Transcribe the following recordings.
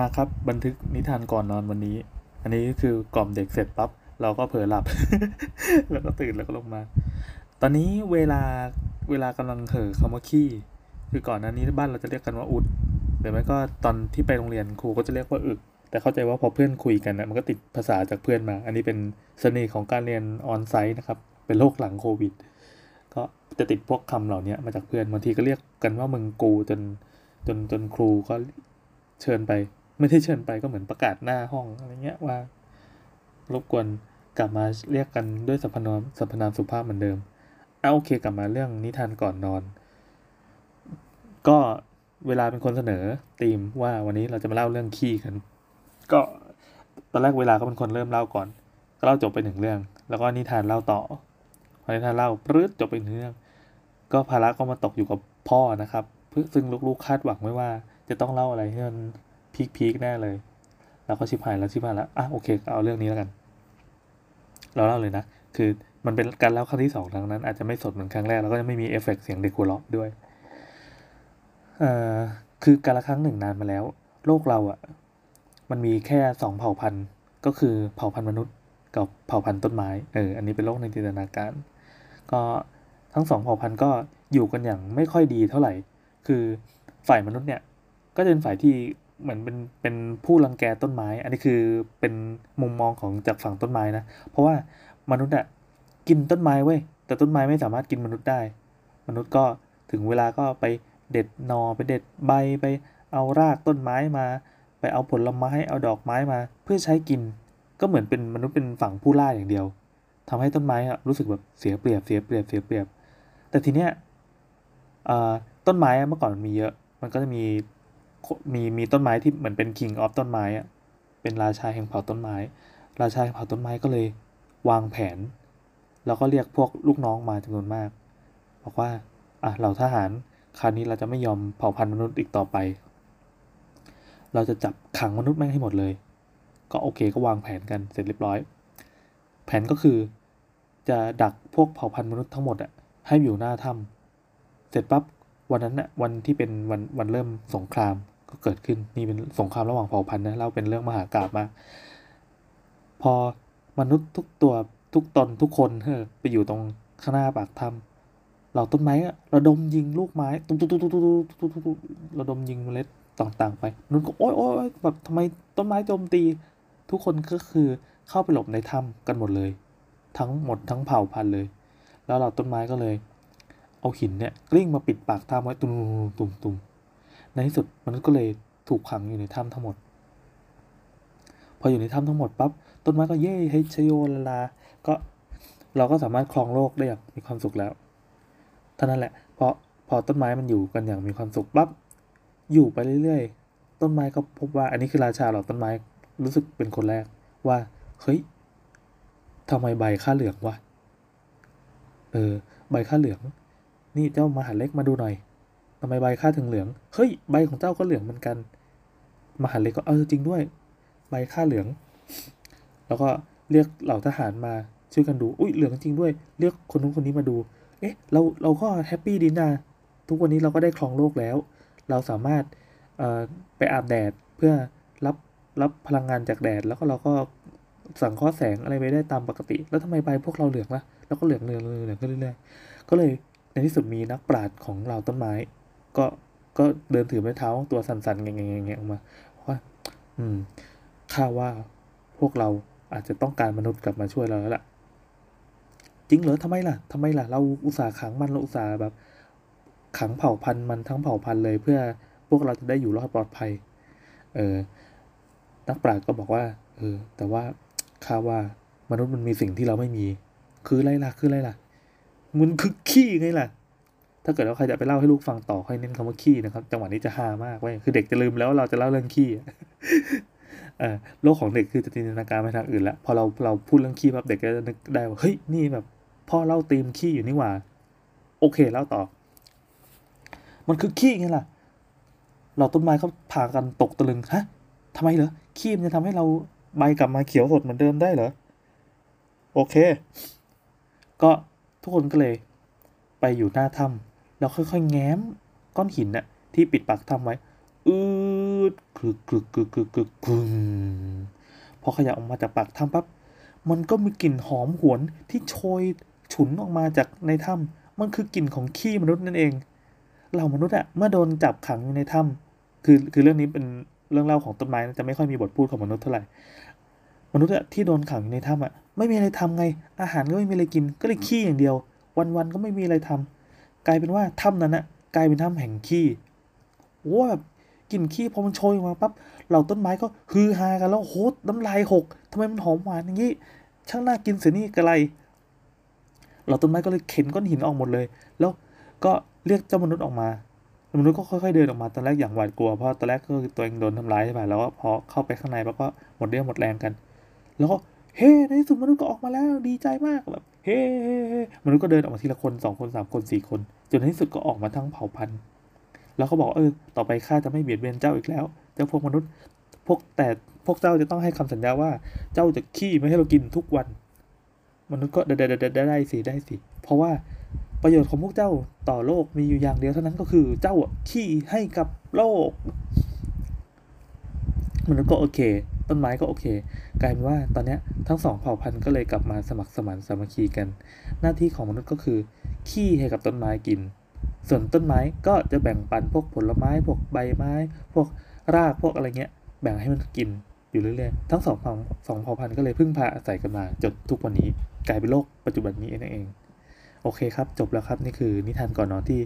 มาครับบันทึกนิทานก่อนนอนวันนี้ อันนี้คือกล่อมเด็กเสร็จปั๊บเราก็เผลอหลับ แล้วก็ตื่นแล้วก็ลงมา ตอนนี้เวลาเวลากำลังเห่อคำว่าขี้ คือก่อนหน้านี้บ้านเราจะเรียกกันว่าอุดหรือไม่ก็ตอนที่ไปโรงเรียนครูก็จะเรียกว่าอึก แต่เข้าใจว่าพอเพื่อนคุยกันนะมันก็ติดภาษาจากเพื่อนมา อันนี้เป็นเสน่ห์ของการเรียนออนไซต์นะครับ เป็นโลกหลังโควิด ก็จะติดพวกคำเหล่านี้มาจากเพื่อนบางทีก็เรียกกันว่ามึงกูจนจนจนครูก็เชิญไป ไม่ได้เชิญไปก็เหมือนประกาศหน้าห้องอะไรเงี้ยว่า รบกวนกลับมาเรียกกันด้วยสรรพนามสรรพนามสุภาพเหมือนเดิมเอาโอเคกลับมาเรื่องนิทานก่อนนอน ก็เวลาเป็นคนเสนอธีมว่าวันนี้เราจะมาเล่าเรื่องขี้กัน ก็ตอนแรกเวลาก็เป็นคนเริ่มเล่าก่อน ก็เล่าจบไปหนึ่งเรื่อง แล้วก็นิทานเล่าต่อพอนิทานเล่าปรื๊ดจบไปหนึ่งเรื่อง ก็ภาระก็มาตกอยู่กับพ่อนะครับซึ่งลูกๆคาดหวังไว้ว่า จะต้องเล่าอะไรที่มัน พีคๆแน่เลยเราก็ชิบหายแล้วชิบหายแล้วอะโอเค เอาเรื่องนี้แล้วกัน เราเล่าเลยนะ คือมันเป็นการเล่าครั้งที่สองดังนั้น อาจจะไม่สดเหมือนครั้งแรกแล้วก็จะไม่มีเอฟเฟกต์เสียงเด็กหัวเราะด้วยเอ่อคือการละครั้งหนึ่งนานมาแล้ว โลกเราอะ่ะ มันมีแค่สองเผ่าพันธุ์ ก็คือเผ่าพันธุ์มนุษย์กับเผ่าพันธุ์ต้นไม้ เออ อันนี้เป็นโลกในจินตนาการ ก็ทั้งสองเผ่าพันธุ์ก็อยู่กันอย่างไม่ค่อยดีเท่าไหร่ คือฝ่ายมนุษย์เนี่ย ก็จะเป็นฝ่ายที่ เหมือนเป็นเป็นผู้รังแกต้นไม้ อันนี้คือเป็นมุมมองของจากฝั่งต้นไม้นะ เพราะว่ามนุษย์อะกินต้นไม้เว้ย แต่ต้นไม้ไม่สามารถกินมนุษย์ได้ มนุษย์ก็ถึงเวลาก็ไปเด็ดนอไปเด็ดใบไปเอารากต้นไม้มา ไปเอาผลไม้เอาดอกไม้มา เพื่อใช้กิน ก็เหมือนเป็นมนุษย์เป็นฝั่งผู้ล่าอย่างเดียวทำให้ต้นไม้อะรู้สึกแบบเสียเปรียบเสียเปรียบเสียเปรียบ แต่ทีเนี้ยต้นไม้เมื่อก่อนมันมีเยอะ มันก็จะมี มีมีต้นไม้ที่เหมือนเป็น king of ต้นไม้อะเป็นราชาแห่งเผ่าต้นไม้ ราชาแห่งเผ่าต้นไม้ก็เลยวางแผน แล้วก็เรียกพวกลูกน้องมาจำนวนมาก บอกว่าอะเหล่าทหารคราวนี้เราจะไม่ยอมเผ่าพันธุ์มนุษย์อีกต่อไป เราจะจับขังมนุษย์แม่งให้หมดเลย ก็โอเคก็วางแผนกันเสร็จเรียบร้อย แผนก็คือ จะดักพวกเผ่าพันธุ์มนุษย์ทั้งหมดอะให้อยู่หน้าถ้ำเสร็จปั๊บวันนั้นนะวันที่เป็นวันวันเริ่มสงคราม ก็เกิดขึ้นนี่เป็นสงครามระหว่างเผ่าพันธุ์นะเล่าเป็นเรื่องมหากราบมาก พอมนุษย์ทุกตัวทุกตนทุกคนเฮ้ไปอยู่ตรงข้างหน้าปากถ้ำเหล่าต้นไม้อะระดมยิงลูกไม้ตุ้มตุ้มตุ้มตุ้มตุ้มตุ้มระดมยิงเมล็ดต่างๆ ไปมนุษย์ก็โอ๊ยโอ๊ยแบบทำไมต้นไม้โจมตี ทุกคนก็คือเข้าไปหลบในถ้ำกันหมดเลย ทั้งหมดทั้งเผ่าพันธุ์เลย แล้วเราต้นไม้ก็เลย เอาหินเนี่ยกลิ้งมาปิดปากถ้ำไว้ตุ่มตุ่มตุ่ม ในที่สุดมนุษย์ก็เลยถูกขังอยู่ในถ้ำทั้งหมด พออยู่ในถ้ำทั้งหมดปั๊บต้นไม้ก็เย่เฮชโยลาลา ก็เราก็สามารถครองโลกได้อย่างมีความสุขแล้วเท่านั้นแหละเพราะพอต้นไม้มันอยู่กันอย่างมีความสุขปั๊บอยู่ไปเรื่อยๆ ต้นไม้ก็พบว่าอันนี้คือราชาหรอต้นไม้รู้สึกเป็นคนแรกว่าเฮ้ยทำไมใบค่าเหลืองวะเออใบค่าเหลือง นี่เจ้ามหาเล็กมาดูหน่อย ทำไมใบข้าถึงเหลือง เฮ้ย ใบของเจ้าก็เหลืองเหมือนกัน มหาเล็กก็เออจริงด้วย ใบข้าเหลือง แล้วก็เรียกเหล่าทหารมาช่วยกันดู อุ้ยเหลืองจริงด้วย เรียกคนนู้นคนนี้มาดู เอ๊ะ เราเราก็แฮปปี้ดีนะ ทุกวันนี้เราก็ได้ครองโลกแล้ว เราสามารถเอ่อไปอาบแดดเพื่อรับรับพลังงานจากแดด แล้วก็เราก็สังเคราะห์แสงอะไรไปได้ตามปกติ แล้วทำไมใบพวกเราเหลืองล่ะแล้วก็เหลืองเหลืองเหลืองเหลืองเรื่อยๆ ก็เลยในที่สุดมีนักปราชญ์ของเราต้นไม้ ก็ก็เดินถือไม้เท้าตัวสั่นๆแงงๆออกมาว่า อืมข้าว่าพวกเราอาจจะต้องการมนุษย์กลับมาช่วยเราแล้วล่ะ จริงเหรอทำไมล่ะทำไมล่ะ เราอุตส่าห์ขังมันเราอุตส่าห์แบบ ขังเผ่าพันธุ์มันทั้งเผ่าพันธุ์เลย เพื่อพวกเราจะได้อยู่รอดปลอดภัย เออ นักปราชญ์ก็บอกว่า เออ แต่ว่าข้าว่ามนุษย์มันมีสิ่งที่เราไม่มี คืออะไรล่ะ คืออะไรล่ะ มันคือขี้ไงล่ะ ถ้าเกิดว่าใครจะไปเล่าให้ลูกฟังต่อค่อยเน้นคำว่าขี้นะครับ จังหวะนี้จะฮามากเว้ยคือเด็กจะลืมแล้วเราจะเล่าเรื่องขี้โลกของเด็กคือจะจินตนาการไปทางอื่นละพอเราเราพูดเรื่องขี้แบบเด็กก็จะนึกได้ว่าเฮ้ยนี่แบบพ่อเล่าตีมขี้อยู่นี่หว่า โอเคเล่าต่อ มันคือขี้ไงล่ะ เราต้นไม้เขาพากันตกตะลึงฮะทำไมเหรอขี้มันจะทำให้เราใบกลับมาเขียวสดเหมือนเดิมได้เหรอโอเค ก็ทุกคนก็เลย ไปอยู่หน้าถ้ำ แล้วค่อยๆ แง้มก้อนหินน่ะที่ปิดปากถ้ำไว้ อืดดกรึกกรึกกรึกกรึกกรึกกรึงพอขยับออกมาจากปากถ้ำปั๊บ มันก็มีกลิ่นหอมหวนที่โชยฉุนออกมาจากในถ้ำมันคือกลิ่นของขี้มนุษย์นั่นเองเหล่ามนุษย์อะเมื่อโดนจับขังอยู่ในถ้ำคือคือเรื่องนี้เป็นเรื่องเล่าของต้นไม้จะไม่ค่อยมีบทพูดของมนุษย์เท่าไหร่ มนุษย์อะที่โดนขังอยู่ในถ้ำอะไม่มีอะไรทำไง อาหารก็ไม่มีอะไรกิน ก็เลยขี้อย่างเดียว วันๆก็ไม่มีอะไรทำ กลายเป็นว่าถ้ำนั้นอะกลายเป็นถ้ำแห่งขี้โอ้แบบกลิ่นขี้พอมันโชยออกมาปั๊บเหล่าต้นไม้ก็ฮือฮากันแล้วโหน้ำลายหกทำไมมันหอมหวานอย่างนี้ช่างน่ากินเสียนี่กระไรเหล่าต้นไม้ก็เลยเข็นก้อนหินออกหมดเลย แล้วก็เรียกเจ้ามนุษย์ออกมามนุษย์ก็ค่อยๆเดินออกมาตอนแรกอย่างหวาดกลัวเพราะตอนแรกก็คือตัวเองโดนทำร้ายใช่ป่ะแล้วก็พอเข้าไปข้างในปั๊บก็หมดเรี่ยวหมดแรงกัน แล้วก็เฮ้ในที่สุดมนุษย์ก็ออกมาแล้วดีใจมากแบบเฮ้เฮเฮ้มนุษย์ก็เดินออกมาทีละคนสองคนสามคนสี่คน จนในที่สุดก็ออกมาทั้งเผ่าพันธุ์แล้วเขาบอกเออ ต่อไปข้าจะไม่เบียดเบียนเจ้าอีกแล้ว เจ้าพวกมนุษย์ พวกแต่พวกเจ้าจะต้องให้คำสัญญาว่า เจ้าจะขี้ไม่ให้เรากินทุกวัน มนุษย์ก็ได้ได้ได้ได้สิได้สิ เพราะว่าประโยชน์ของพวกเจ้าต่อโลกมีอยู่อย่างเดียวเท่านั้นก็คือเจ้าขี้ให้กับโลก มนุษย์ก็โอเค ต้นไม้ก็โอเค กลายเป็นว่าตอนนี้ทั้งสองเผ่าพันธุ์ก็เลยกลับมาสมัครสมานสามัคคีกัน หน้าที่ของมนุษย์ก็คือ ขี้ให้กับต้นไม้กิน ส่วนต้นไม้ก็จะแบ่งปันพวกผลไม้พวกใบไม้ พวกรากพวกอะไรเงี้ยแบ่งให้มันกินอยู่เรื่อยๆทั้งสองเผ่าสองเผ่าพันธุ์ก็เลยพึ่งพาอาศัยกันมาจนทุกวันนี้กลายเป็นโลกปัจจุบันนี้นั่นเองโอเคครับ จบแล้วครับ นี่คือนิทานก่อนนอนที่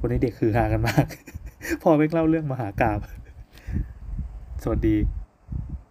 วันนี้เด็กคือฮากันมาก พอไปเล่าเรื่องมหากราบ สวัสดี